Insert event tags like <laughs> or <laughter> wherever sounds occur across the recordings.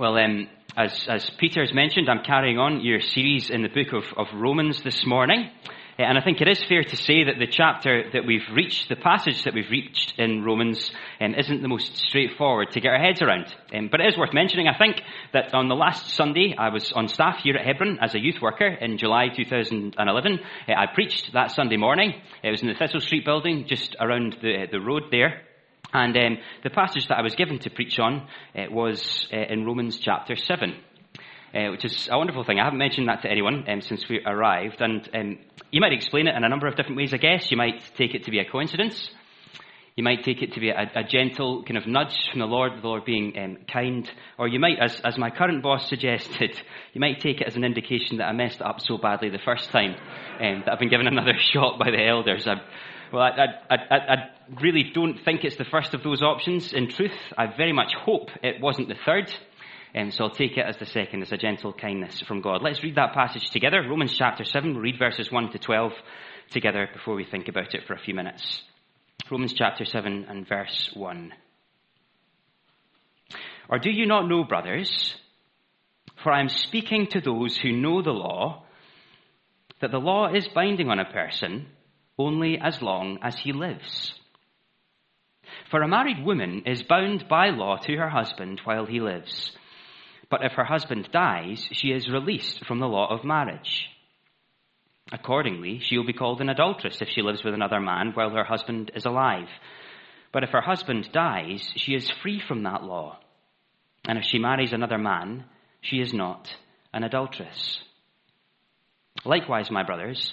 Well, um, as, as Peter has mentioned, I'm carrying on your series in the book of, of Romans this morning. Uh, and I think it is fair to say that the chapter that we've reached, the passage that we've reached in Romans, um, isn't the most straightforward to get our heads around. Um, but it is worth mentioning, I think, that on the last Sunday, I was on staff here at Hebron as a youth worker in July 2011. Uh, I preached that Sunday morning. It was in the Thistle Street building, just around the, the road there. And um, the passage that I was given to preach on uh, was uh, in Romans chapter 7, uh, which is a wonderful thing. I haven't mentioned that to anyone um, since we arrived. And um, you might explain it in a number of different ways, I guess. You might take it to be a coincidence. You might take it to be a, a gentle kind of nudge from the Lord, the Lord being um, kind. Or you might, as, as my current boss suggested, <laughs> you might take it as an indication that I messed up so badly the first time um, that I've been given another <laughs> shot by the elders. I, well, I, I, I, I, really don't think it's the first of those options. In truth, I very much hope it wasn't the third. Um, so I'll take it as the second, as a gentle kindness from God. Let's read that passage together. Romans chapter 7. We'll read verses 1 to 12 together before we think about it for a few minutes. Romans chapter 7 and verse 1. Or do you not know, brothers, for I am speaking to those who know the law, that the law is binding on a person only as long as he lives. For a married woman is bound by law to her husband while he lives. But if her husband dies, she is released from the law of marriage. Accordingly, she will be called an adulteress if she lives with another man while her husband is alive. But if her husband dies, she is free from that law. And if she marries another man, she is not an adulteress. Likewise, my brothers,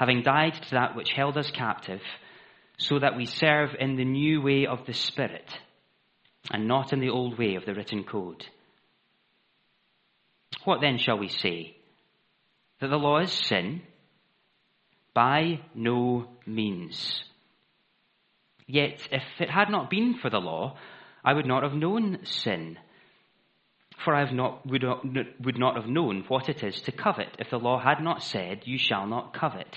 having died to that which held us captive, so that we serve in the new way of the Spirit, and not in the old way of the written code. What then shall we say? That the law is sin? By no means. Yet, if it had not been for the law, I would not have known sin. For I not, would, not, would not have known what it is to covet if the law had not said, You shall not covet.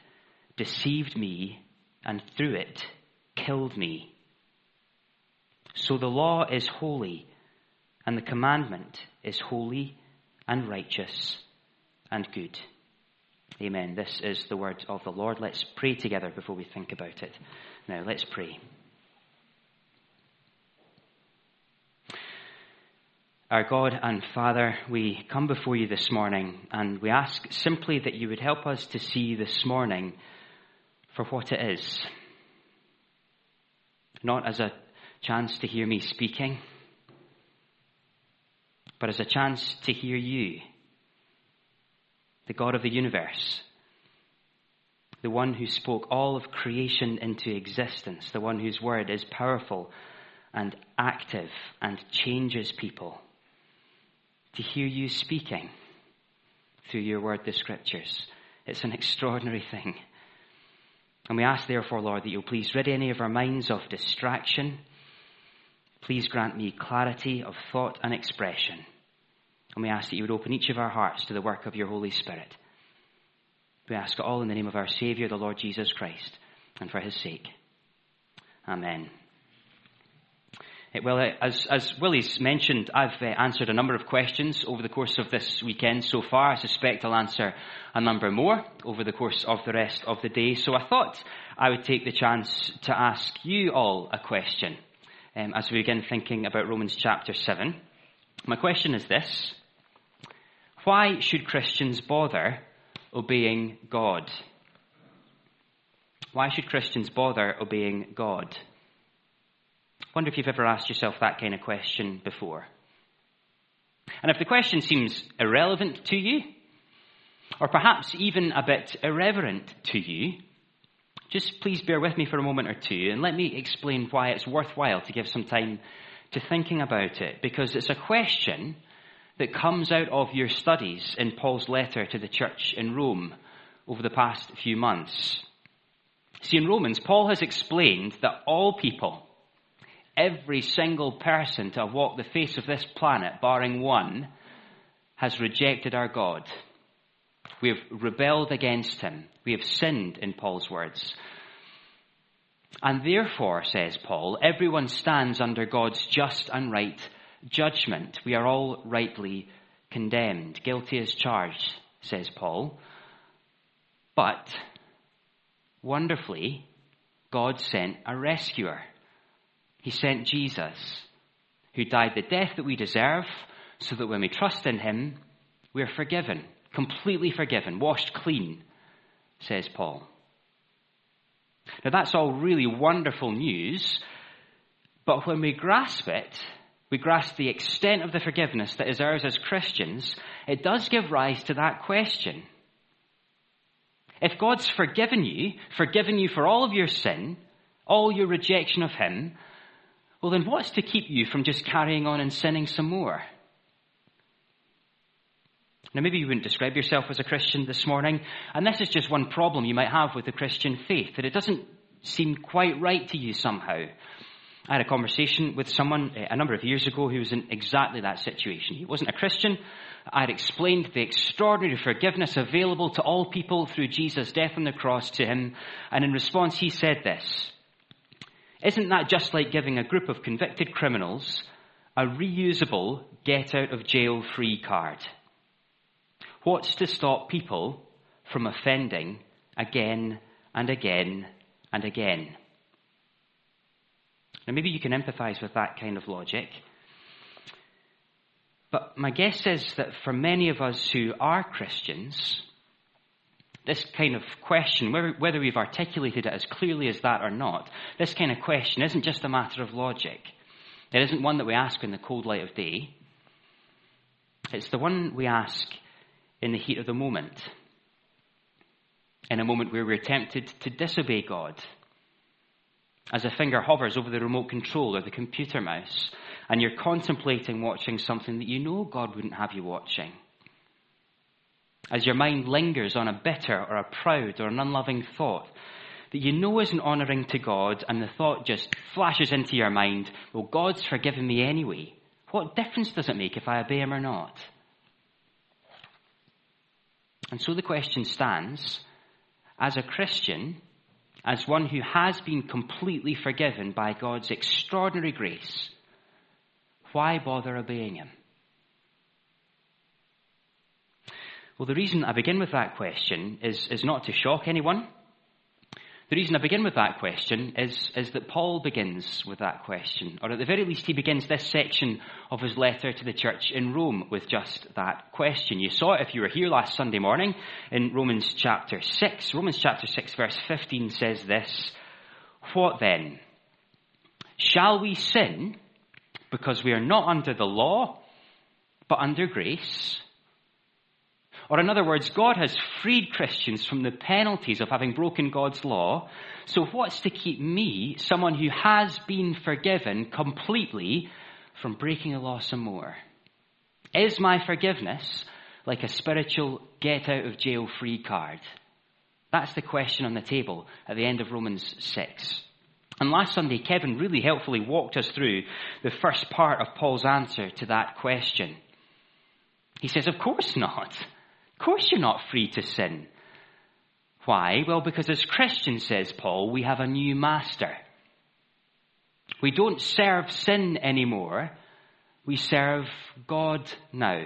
deceived me and through it killed me. So the law is holy and the commandment is holy and righteous and good. Amen. This is the word of the Lord. Let's pray together before we think about it. Now, let's pray. Our God and Father, we come before you this morning and we ask simply that you would help us to see this morning for what it is. Not as a chance to hear me speaking, but as a chance to hear you, the God of the universe, the one who spoke all of creation into existence, the one whose word is powerful and active and changes people. To hear you speaking through your word, the scriptures, it's an extraordinary thing. And we ask, therefore, Lord, that you'll please rid any of our minds of distraction. Please grant me clarity of thought and expression. And we ask that you would open each of our hearts to the work of your Holy Spirit. We ask it all in the name of our Saviour, the Lord Jesus Christ, and for his sake. Amen. Well, as, as Willie's mentioned, I've uh, answered a number of questions over the course of this weekend so far. I suspect I'll answer a number more over the course of the rest of the day. So I thought I would take the chance to ask you all a question um, as we begin thinking about Romans chapter 7. My question is this Why should Christians bother obeying God? Why should Christians bother obeying God? Wonder if you've ever asked yourself that kind of question before. And if the question seems irrelevant to you, or perhaps even a bit irreverent to you, just please bear with me for a moment or two and let me explain why it's worthwhile to give some time to thinking about it, because it's a question that comes out of your studies in Paul's letter to the church in Rome over the past few months. See, in Romans, Paul has explained that all people, every single person to have walked the face of this planet, barring one, has rejected our God. We have rebelled against him. We have sinned, in Paul's words. And therefore, says Paul, everyone stands under God's just and right judgment. We are all rightly condemned, guilty as charged, says Paul. But, wonderfully, God sent a rescuer. He sent Jesus, who died the death that we deserve, so that when we trust in him, we're forgiven, completely forgiven, washed clean, says Paul. Now, that's all really wonderful news, but when we grasp it, we grasp the extent of the forgiveness that is ours as Christians, it does give rise to that question. If God's forgiven you, forgiven you for all of your sin, all your rejection of Him, well, then what's to keep you from just carrying on and sinning some more? Now, maybe you wouldn't describe yourself as a Christian this morning, and this is just one problem you might have with the Christian faith, that it doesn't seem quite right to you somehow. I had a conversation with someone eh, a number of years ago who was in exactly that situation. He wasn't a Christian. I had explained the extraordinary forgiveness available to all people through Jesus' death on the cross to him, and in response he said this Isn't that just like giving a group of convicted criminals a reusable get out of jail free card? What's to stop people from offending again and again and again? Now, maybe you can empathize with that kind of logic. But my guess is that for many of us who are Christians, this kind of question, whether we've articulated it as clearly as that or not, this kind of question isn't just a matter of logic. It isn't one that we ask in the cold light of day. It's the one we ask in the heat of the moment. In a moment where we're tempted to disobey God. As a finger hovers over the remote control or the computer mouse, and you're contemplating watching something that you know God wouldn't have you watching. As your mind lingers on a bitter or a proud or an unloving thought that you know isn't honoring to God, and the thought just flashes into your mind, well, God's forgiven me anyway. What difference does it make if I obey Him or not? And so the question stands as a Christian, as one who has been completely forgiven by God's extraordinary grace, why bother obeying Him? Well, the reason I begin with that question is, is not to shock anyone. The reason I begin with that question is, is that Paul begins with that question, or at the very least, he begins this section of his letter to the church in Rome with just that question. You saw it if you were here last Sunday morning in Romans chapter 6. Romans chapter 6, verse 15 says this What then? Shall we sin because we are not under the law, but under grace? Or, in other words, God has freed Christians from the penalties of having broken God's law. So, what's to keep me, someone who has been forgiven completely, from breaking the law some more? Is my forgiveness like a spiritual get out of jail free card? That's the question on the table at the end of Romans 6. And last Sunday, Kevin really helpfully walked us through the first part of Paul's answer to that question. He says, Of course not. Of course, you're not free to sin. Why? Well, because as Christians, says Paul, we have a new master. We don't serve sin anymore. We serve God now.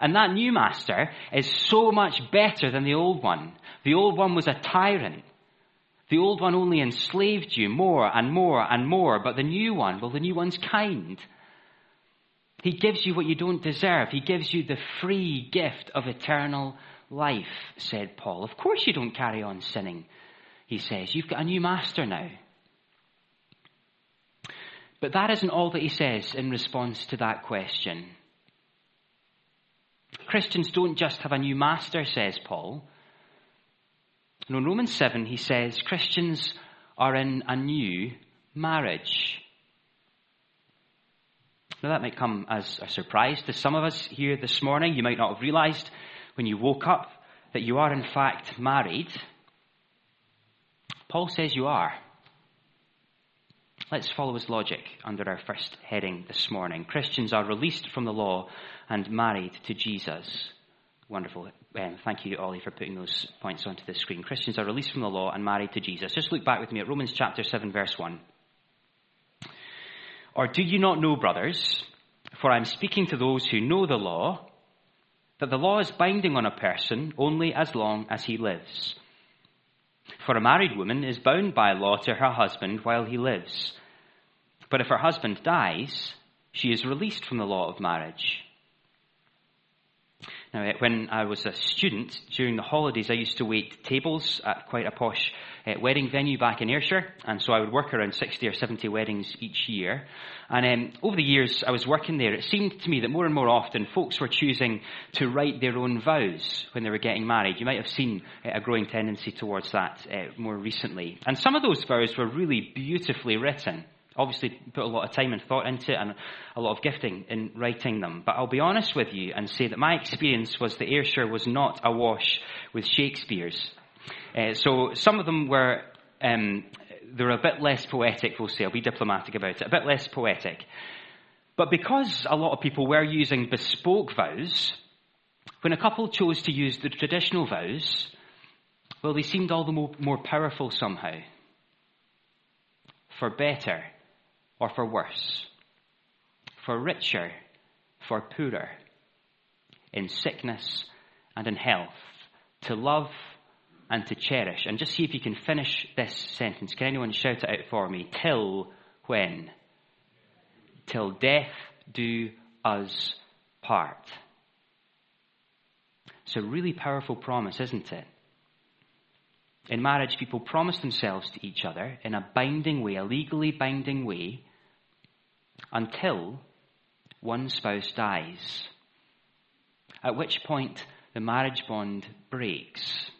And that new master is so much better than the old one. The old one was a tyrant. The old one only enslaved you more and more and more, but the new one, well, the new one's kind. He gives you what you don't deserve. He gives you the free gift of eternal life, said Paul. Of course you don't carry on sinning, he says. You've got a new master now. But that isn't all that he says in response to that question. Christians don't just have a new master, says Paul. No, in Romans 7, he says Christians are in a new marriage. Now, that might come as a surprise to some of us here this morning. You might not have realized when you woke up that you are, in fact, married. Paul says you are. Let's follow his logic under our first heading this morning. Christians are released from the law and married to Jesus. Wonderful. Um, thank you, Ollie, for putting those points onto the screen. Christians are released from the law and married to Jesus. Just look back with me at Romans chapter 7, verse 1. Or do you not know, brothers, for I'm speaking to those who know the law, that the law is binding on a person only as long as he lives? For a married woman is bound by law to her husband while he lives. But if her husband dies, she is released from the law of marriage. Now, when I was a student, during the holidays, I used to wait tables at quite a posh uh, wedding venue back in Ayrshire, and so I would work around 60 or 70 weddings each year. And um, over the years I was working there, it seemed to me that more and more often folks were choosing to write their own vows when they were getting married. You might have seen uh, a growing tendency towards that uh, more recently. And some of those vows were really beautifully written obviously put a lot of time and thought into it and a lot of gifting in writing them. But I'll be honest with you and say that my experience was that Ayrshire was not awash with Shakespeare's. Uh, so some of them were, um, they were a bit less poetic, we'll say. I'll be diplomatic about it. A bit less poetic. But because a lot of people were using bespoke vows, when a couple chose to use the traditional vows, well, they seemed all the more, more powerful somehow. For better or for worse, for richer, for poorer, in sickness and in health, to love and to cherish. And just see if you can finish this sentence. Can anyone shout it out for me? Till when? Till death do us part. It's a really powerful promise, isn't it? In marriage, people promise themselves to each other in a binding way, a legally binding way, until one spouse dies, at which point the marriage bond breaks.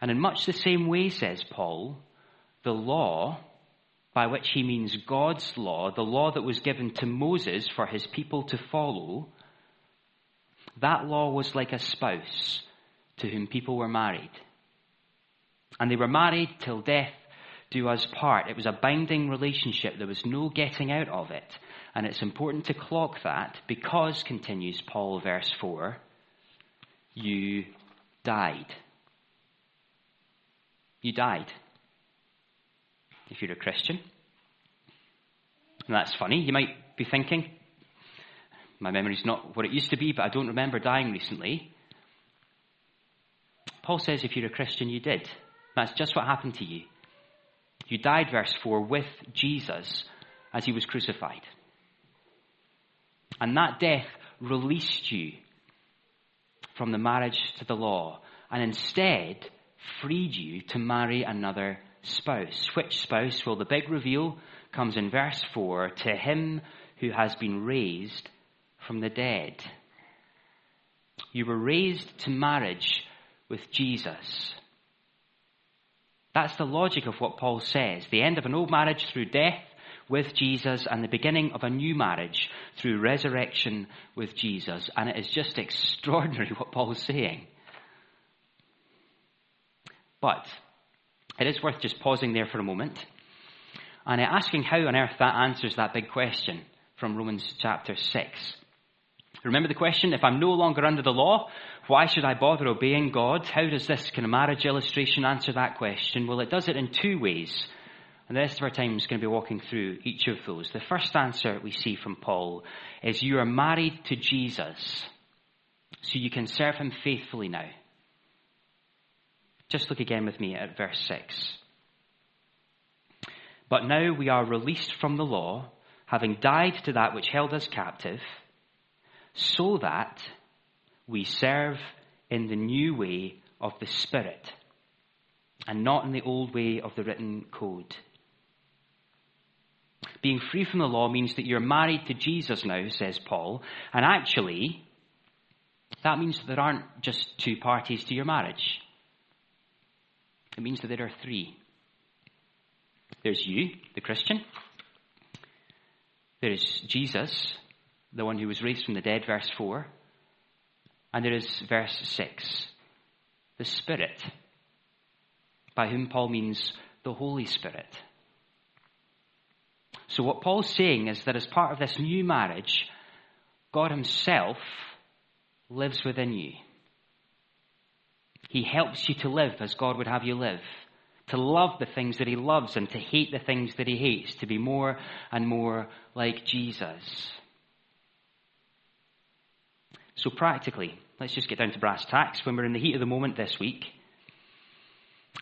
And in much the same way, says Paul, the law, by which he means God's law, the law that was given to Moses for his people to follow, that law was like a spouse to whom people were married. And they were married till death do us part. It was a binding relationship. There was no getting out of it. And it's important to clock that because, continues Paul, verse 4, you died. You died. If you're a Christian. And that's funny. You might be thinking, my memory's not what it used to be, but I don't remember dying recently. Paul says if you're a Christian, you did. That's just what happened to you. You died, verse 4, with Jesus as he was crucified. And that death released you from the marriage to the law and instead freed you to marry another spouse. Which spouse? Well, the big reveal comes in verse 4 to him who has been raised from the dead. You were raised to marriage with Jesus. That's the logic of what Paul says. The end of an old marriage through death with Jesus and the beginning of a new marriage through resurrection with Jesus. And it is just <laughs> extraordinary what Paul is saying. But it is worth just pausing there for a moment and uh, asking how on earth that answers that big question from Romans chapter 6. Remember the question? If I'm no longer under the law, why should I bother obeying God? How does this kind of marriage illustration answer that question? Well, it does it in two ways. And the rest of our time is going to be walking through each of those. The first answer we see from Paul is you are married to Jesus, so you can serve him faithfully now. Just look again with me at verse 6. But now we are released from the law having died to that which held us captive, so that we serve in the new way of the Spirit and not in the old way of the written code. Being free from the law means that you're married to Jesus now, says Paul, and actually, that means that there aren't just two parties to your marriage. It means that there are three. There's you, the Christian. There is Jesus, the one who was raised from the dead, verse 4. And there is verse 6, the Spirit, by whom Paul means the Holy Spirit. So, what Paul's saying is that as part of this new marriage, God Himself lives within you. He helps you to live as God would have you live, to love the things that He loves and to hate the things that He hates, to be more and more like Jesus. So, practically, let's just get down to brass tacks. When we're in the heat of the moment this week,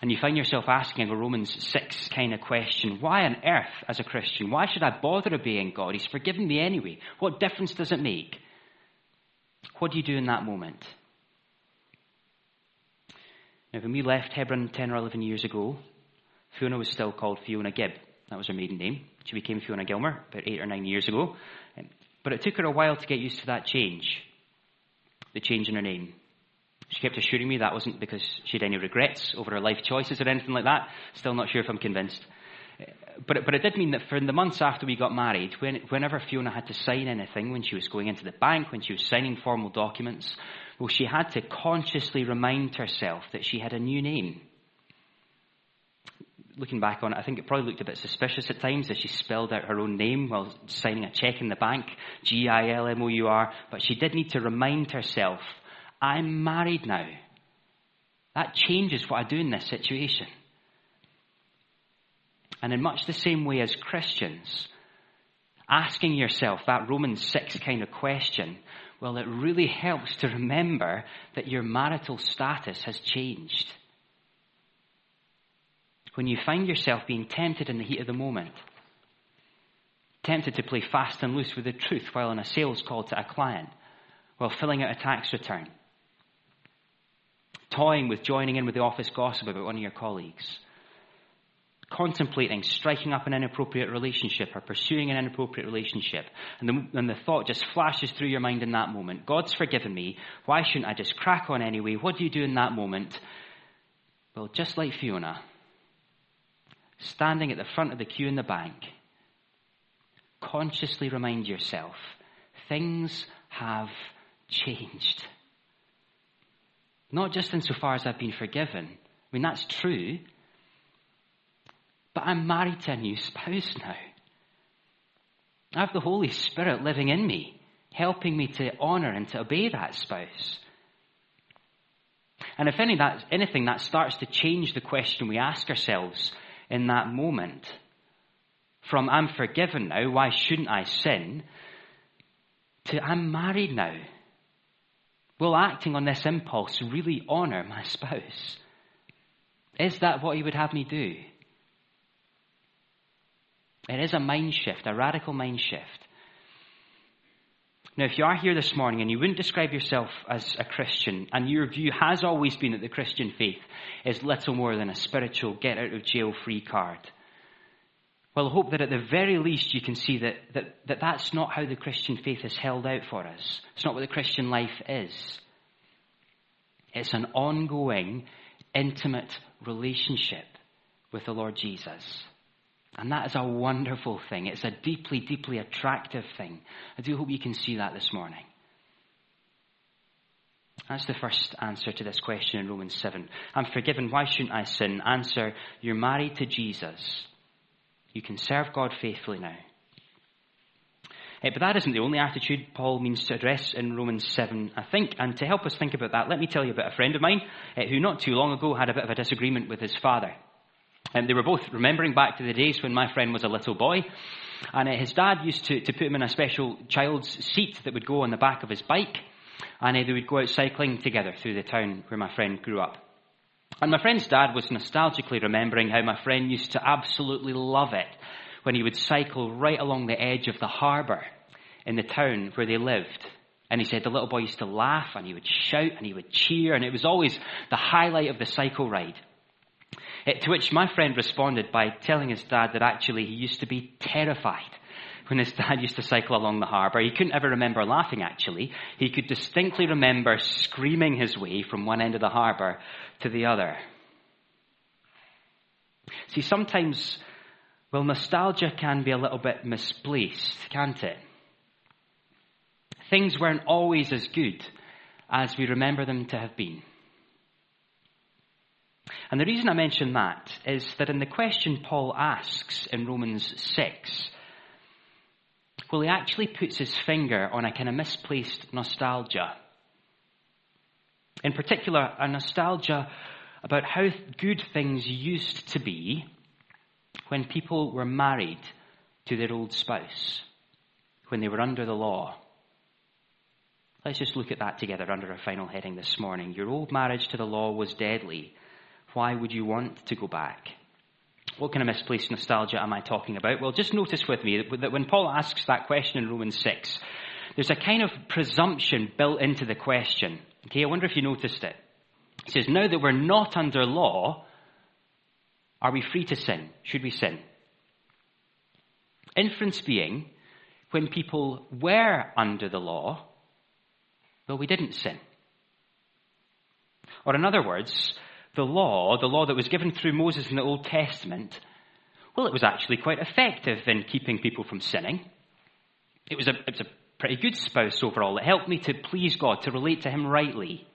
and you find yourself asking a Romans 6 kind of question why on earth, as a Christian, why should I bother obeying God? He's forgiven me anyway. What difference does it make? What do you do in that moment? Now, when we left Hebron 10 or 11 years ago, Fiona was still called Fiona Gibb. That was her maiden name. She became Fiona Gilmour about eight or nine years ago. But it took her a while to get used to that change, the change in her name. She kept assuring me that wasn't because she had any regrets over her life choices or anything like that. Still not sure if I'm convinced. Eh, but it, but it did mean that for the months after we got married, when, whenever Fiona had to sign anything, when she was going into the bank, when she was signing formal documents, well, she had to consciously remind herself that she had a new name. Looking back on it, I think it probably looked a bit suspicious at times as she spelled out her own name while signing a check in the bank, G I L M O U R, but she did need to remind herself I'm married now. That changes what I do in this situation. And in much the same way as Christians, asking yourself that Romans 6 kind of question, well, it really helps to remember that your marital status has changed. When you find yourself being tempted in the heat of the moment, tempted to play fast and loose with the truth while on a sales call to a client, while filling out a tax return, toying with joining in with the office gossip about one of your colleagues, contemplating striking up an inappropriate relationship or pursuing an inappropriate relationship, and the, and the thought just flashes through your mind in that moment God's forgiven me. Why shouldn't I just crack on anyway? What do you do in that moment? Well, just like Fiona, standing at the front of the queue in the bank, consciously remind yourself things have changed. Not just insofar as I've been forgiven. I mean, that's true. But I'm married to a new spouse now. I have the Holy Spirit living in me, helping me to honor and to obey that spouse. And if any, that, anything, that starts to change the question we ask ourselves in that moment from I'm forgiven now, why shouldn't I sin? to I'm married now. Will acting on this impulse really honor my spouse? Is that what he would have me do? It is a mind shift, a radical mind shift. Now, if you are here this morning and you wouldn't describe yourself as a Christian, and your view has always been that the Christian faith is little more than a spiritual get out of jail free card, well, I hope that at the very least you can see that, that, that that's not how the Christian faith is held out for us. It's not what the Christian life is. It's an ongoing, intimate relationship with the Lord Jesus. And that is a wonderful thing. It's a deeply, deeply attractive thing. I do hope you can see that this morning. That's the first answer to this question in Romans 7. I'm forgiven. Why shouldn't I sin? Answer, you're married to Jesus. You can serve God faithfully now. Uh, but that isn't the only attitude Paul means to address in Romans 7, I think. And to help us think about that, let me tell you about a friend of mine uh, who not too long ago had a bit of a disagreement with his father. And they were both remembering back to the days when my friend was a little boy. And uh, his dad used to, to put him in a special child's seat that would go on the back of his bike. And uh, they would go out cycling together through the town where my friend grew up. And my friend's dad was nostalgically remembering how my friend used to absolutely love it when he would cycle right along the edge of the harbour in the town where they lived. And he said the little boy used to laugh and he would shout and he would cheer and it was always the highlight of the cycle ride. It, to which my friend responded by telling his dad that actually he used to be terrified when his dad used to cycle along the harbour. He couldn't ever remember laughing, actually. He could distinctly remember screaming his way from one end of the harbour to the other. See, sometimes, well, nostalgia can be a little bit misplaced, can't it? Things weren't always as good as we remember them to have been. And the reason I mention that is that in the question Paul asks in Romans 6, well, he actually puts his finger on a kind of misplaced nostalgia. In particular, a nostalgia about how good things used to be when people were married to their old spouse, when they were under the law. Let's just look at that together under our final heading this morning. Your old marriage to the law was deadly. Why would you want to go back? What kind of misplaced nostalgia am I talking about? Well, just notice with me that when Paul asks that question in Romans 6, there's a kind of presumption built into the question. Okay, I wonder if you noticed it. He says, Now that we're not under law, are we free to sin? Should we sin? Inference being, when people were under the law, well, we didn't sin. Or in other words, the law, the law that was given through Moses in the Old Testament, well, it was actually quite effective in keeping people from sinning. It was a, it was a pretty good spouse overall. It helped me to please God, to relate to Him rightly.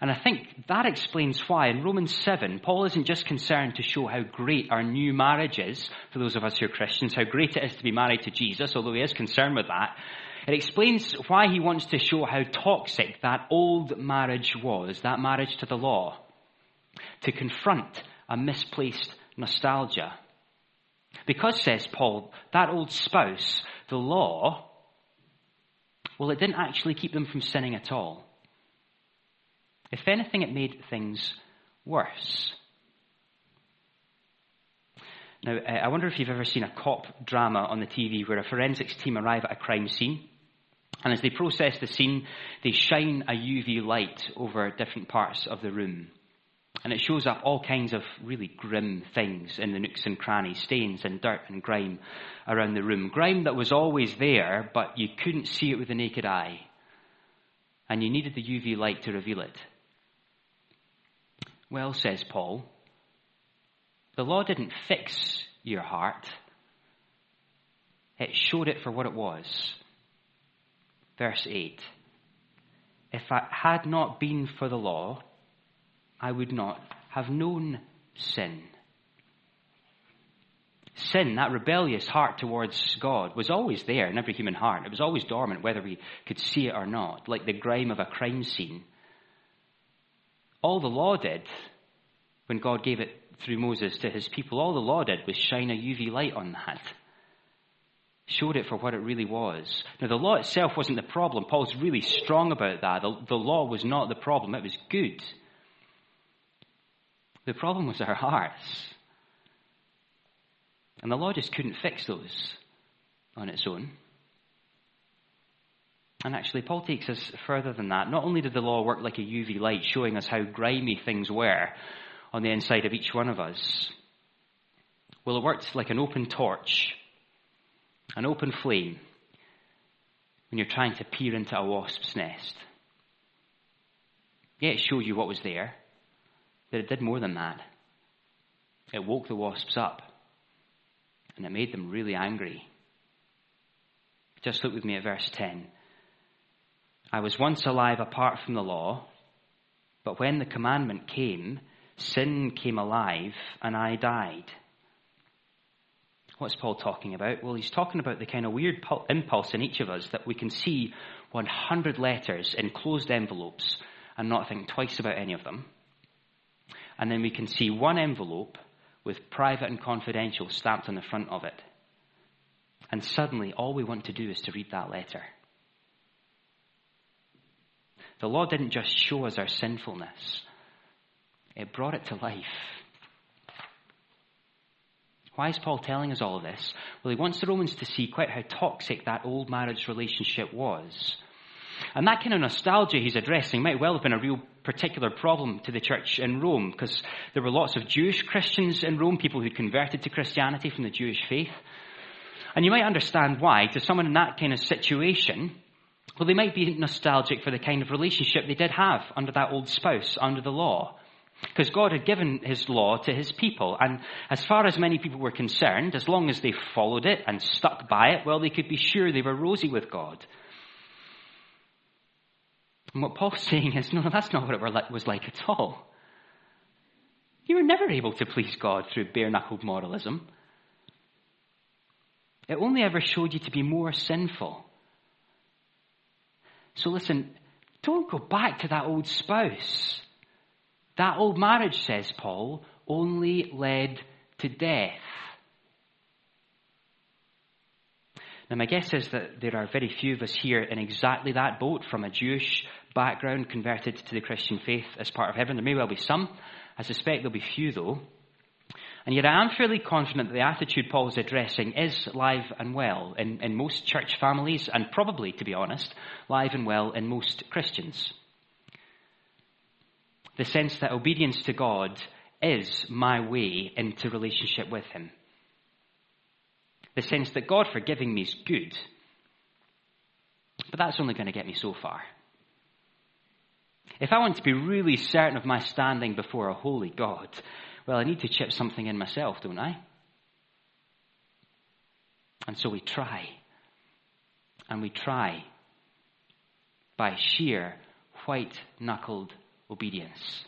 And I think that explains why in Romans 7, Paul isn't just concerned to show how great our new marriage is, for those of us who are Christians, how great it is to be married to Jesus, although he is concerned with that. It explains why he wants to show how toxic that old marriage was, that marriage to the law, to confront a misplaced nostalgia. Because, says Paul, that old spouse, the law, well, it didn't actually keep them from sinning at all. If anything, it made things worse. Now, uh, I wonder if you've ever seen a cop drama on the TV where a forensics team arrive at a crime scene and as they process the scene, they shine a UV light over different parts of the room. And it shows up all kinds of really grim things in the nooks and crannies, stains and dirt and grime around the room. Grime that was always there, but you couldn't see it with the naked eye. And you needed the UV light to reveal it. Well, says Paul, the law didn't fix your heart. It showed it for what it was verse 8. If I had not been for the law, I would not have known sin. Sin, that rebellious heart towards God, was always there in every human heart. It was always dormant, whether we could see it or not, like the grime of a crime scene. All the law did, when God gave it through Moses to his people, all the law did was shine a UV light on that showed it for what it really was. Now, the law itself wasn't the problem. Paul's really strong about that. The, the, law was not the problem, it was good. The problem was our hearts. And the law just couldn't fix those on its own. And actually, Paul takes us further than that. Not only did the law work like a UV light, showing us how grimy things were on the inside of each one of us, well, it worked like an open torch an open flame when you're trying to peer into a wasp's nest. Yeah, it showed you what was there, but it did more than that. It woke the wasps up, and it made them really angry. Just look with me at verse 10. I was once alive apart from the law, but when the commandment came, sin came alive, and I died. What's Paul talking about? Well, he's talking about the kind of weird impulse in each of us that we can see 100 letters in closed envelopes and not think twice about any of them. And then we can see one envelope with private and confidential stamped on the front of it. And suddenly, all we want to do is to read that letter. The law didn't just show us our sinfulness, it brought it to life. Why is Paul telling us all of this? Well, he wants the Romans to see quite how toxic that old marriage relationship was. And that kind of nostalgia he's addressing might well have been a real particular problem to the church in Rome, because there were lots of Jewish Christians in Rome, people who converted to Christianity from the Jewish faith. And you might understand why, to someone in that kind of situation, well, they might be nostalgic for the kind of relationship they did have under that old spouse, under the law. Because God had given his law to his people, and as far as many people were concerned, as long as they followed it and stuck by it, well, they could be sure they were rosy with God. And what Paul's <laughs> saying is, no, that's not what it was like at all. You were never able to please God through bare knuckled moralism. It only ever showed you to be more sinful. So listen, don't go back to that old spouse. That old marriage, says Paul, only led to death. Now, my guess is that there are very few of us here in exactly that boat from a Jewish background converted to the Christian faith as part of Hebron. There may well be some. I suspect there'll be few, though. And yet I am fairly confident that the attitude Paul is addressing is live and well in, in most church families, and probably, to be honest, live and well in most Christians. The sense that obedience to God is my way into relationship with Him. The sense that God forgiving me is good, but that's only going to get me so far. If I want to be really certain of my standing before a holy God, well, I need to chip something in myself, don't I? And so we try. And we try by sheer white knuckled obedience.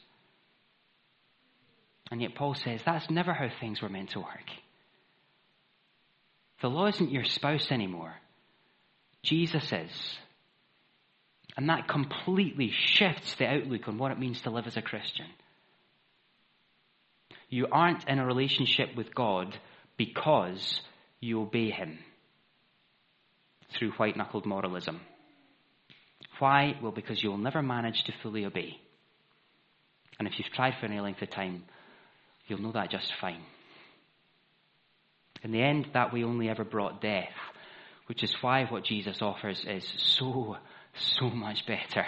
And yet Paul says that's never how things were meant to work. The law isn't your spouse anymore. Jesus is. And that completely shifts the outlook on what it means to live as a Christian. You aren't in a relationship with God because you obey Him through white knuckled moralism. Why? Well, because you'll never manage to fully obey. And if you've tried for any length of time, you'll know that just fine. In the end, that way only ever brought death, which is why what Jesus offers is so so much better.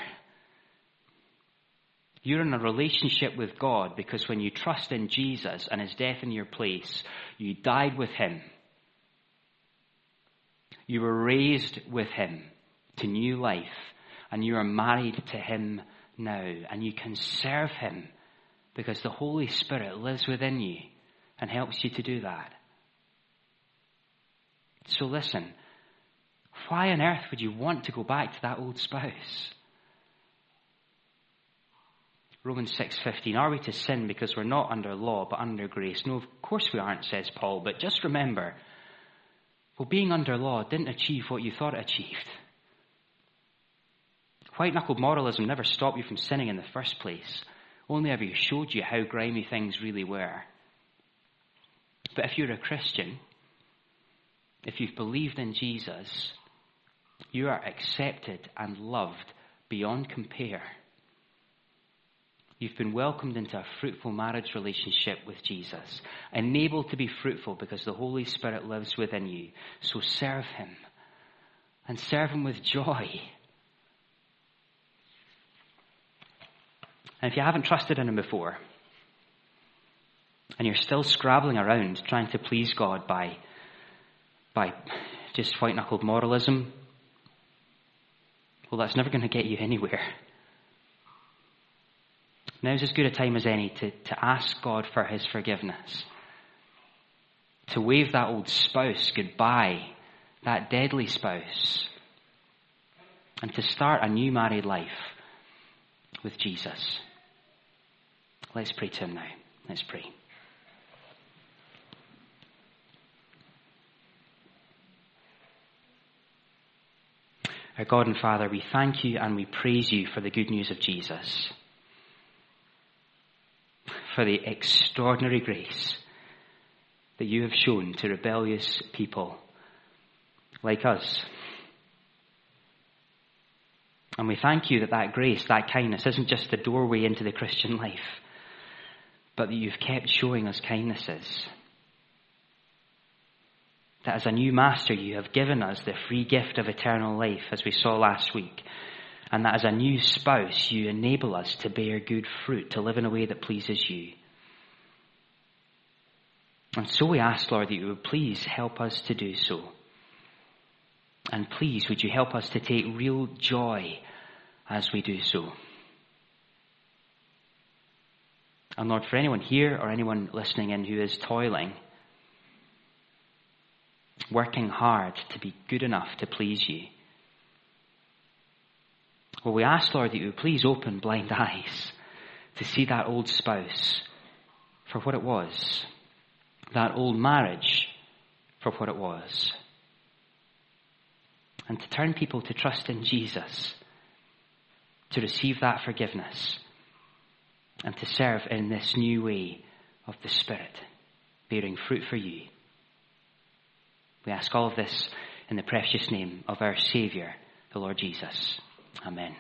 You're in a relationship with God because when you trust in Jesus and his death in your place, you died with him. You were raised with him to new life, and you are married to him now, and you can serve him because the Holy Spirit lives within you and helps you to do that. So listen, why on earth would you want to go back to that old spouse? Romans 6:15 Are we to sin because we're not under law but under grace? No, of course we aren't, says Paul, but just remember, well being under law didn't achieve what you thought it achieved. White-knuckled moralism never stopped you from sinning in the first place, only ever showed you how grimy things really were. But if you're a Christian, if you've believed in Jesus, you are accepted and loved beyond compare. You've been welcomed into a fruitful marriage relationship with Jesus, enabled to be fruitful because the Holy Spirit lives within you. So serve Him and serve Him with joy. And if you haven't trusted in Him before, and you're still scrabbling around trying to please God by, by just white knuckled moralism, well, that's never going to get you anywhere. Now's as good a time as any to, to ask God for His forgiveness. To wave that old spouse goodbye, that deadly spouse, and to start a new married life with Jesus. Let's pray to Him now. Let's pray. Our God and Father, we thank you and we praise you for the good news of Jesus, for the extraordinary grace that you have shown to rebellious people like us. And we thank you that that grace, that kindness, isn't just the doorway into the Christian life, but that you've kept showing us kindnesses That as a new master, you have given us the free gift of eternal life, as we saw last week. And that as a new spouse, you enable us to bear good fruit, to live in a way that pleases you. And so we ask, Lord, that you would please help us to do so. And please, would you help us to take real joy as we do so? And Lord, for anyone here or anyone listening in who is toiling, working hard to be good enough to please you, well, we ask, Lord, that you please open blind <laughs> eyes to see that old spouse for what it was, that old marriage for what it was and to turn people to trust in Jesus, to receive that forgiveness, and to serve in this new way of the Spirit, bearing fruit for you. We ask all of this in the precious name of our Saviour, the Lord Jesus. Amen.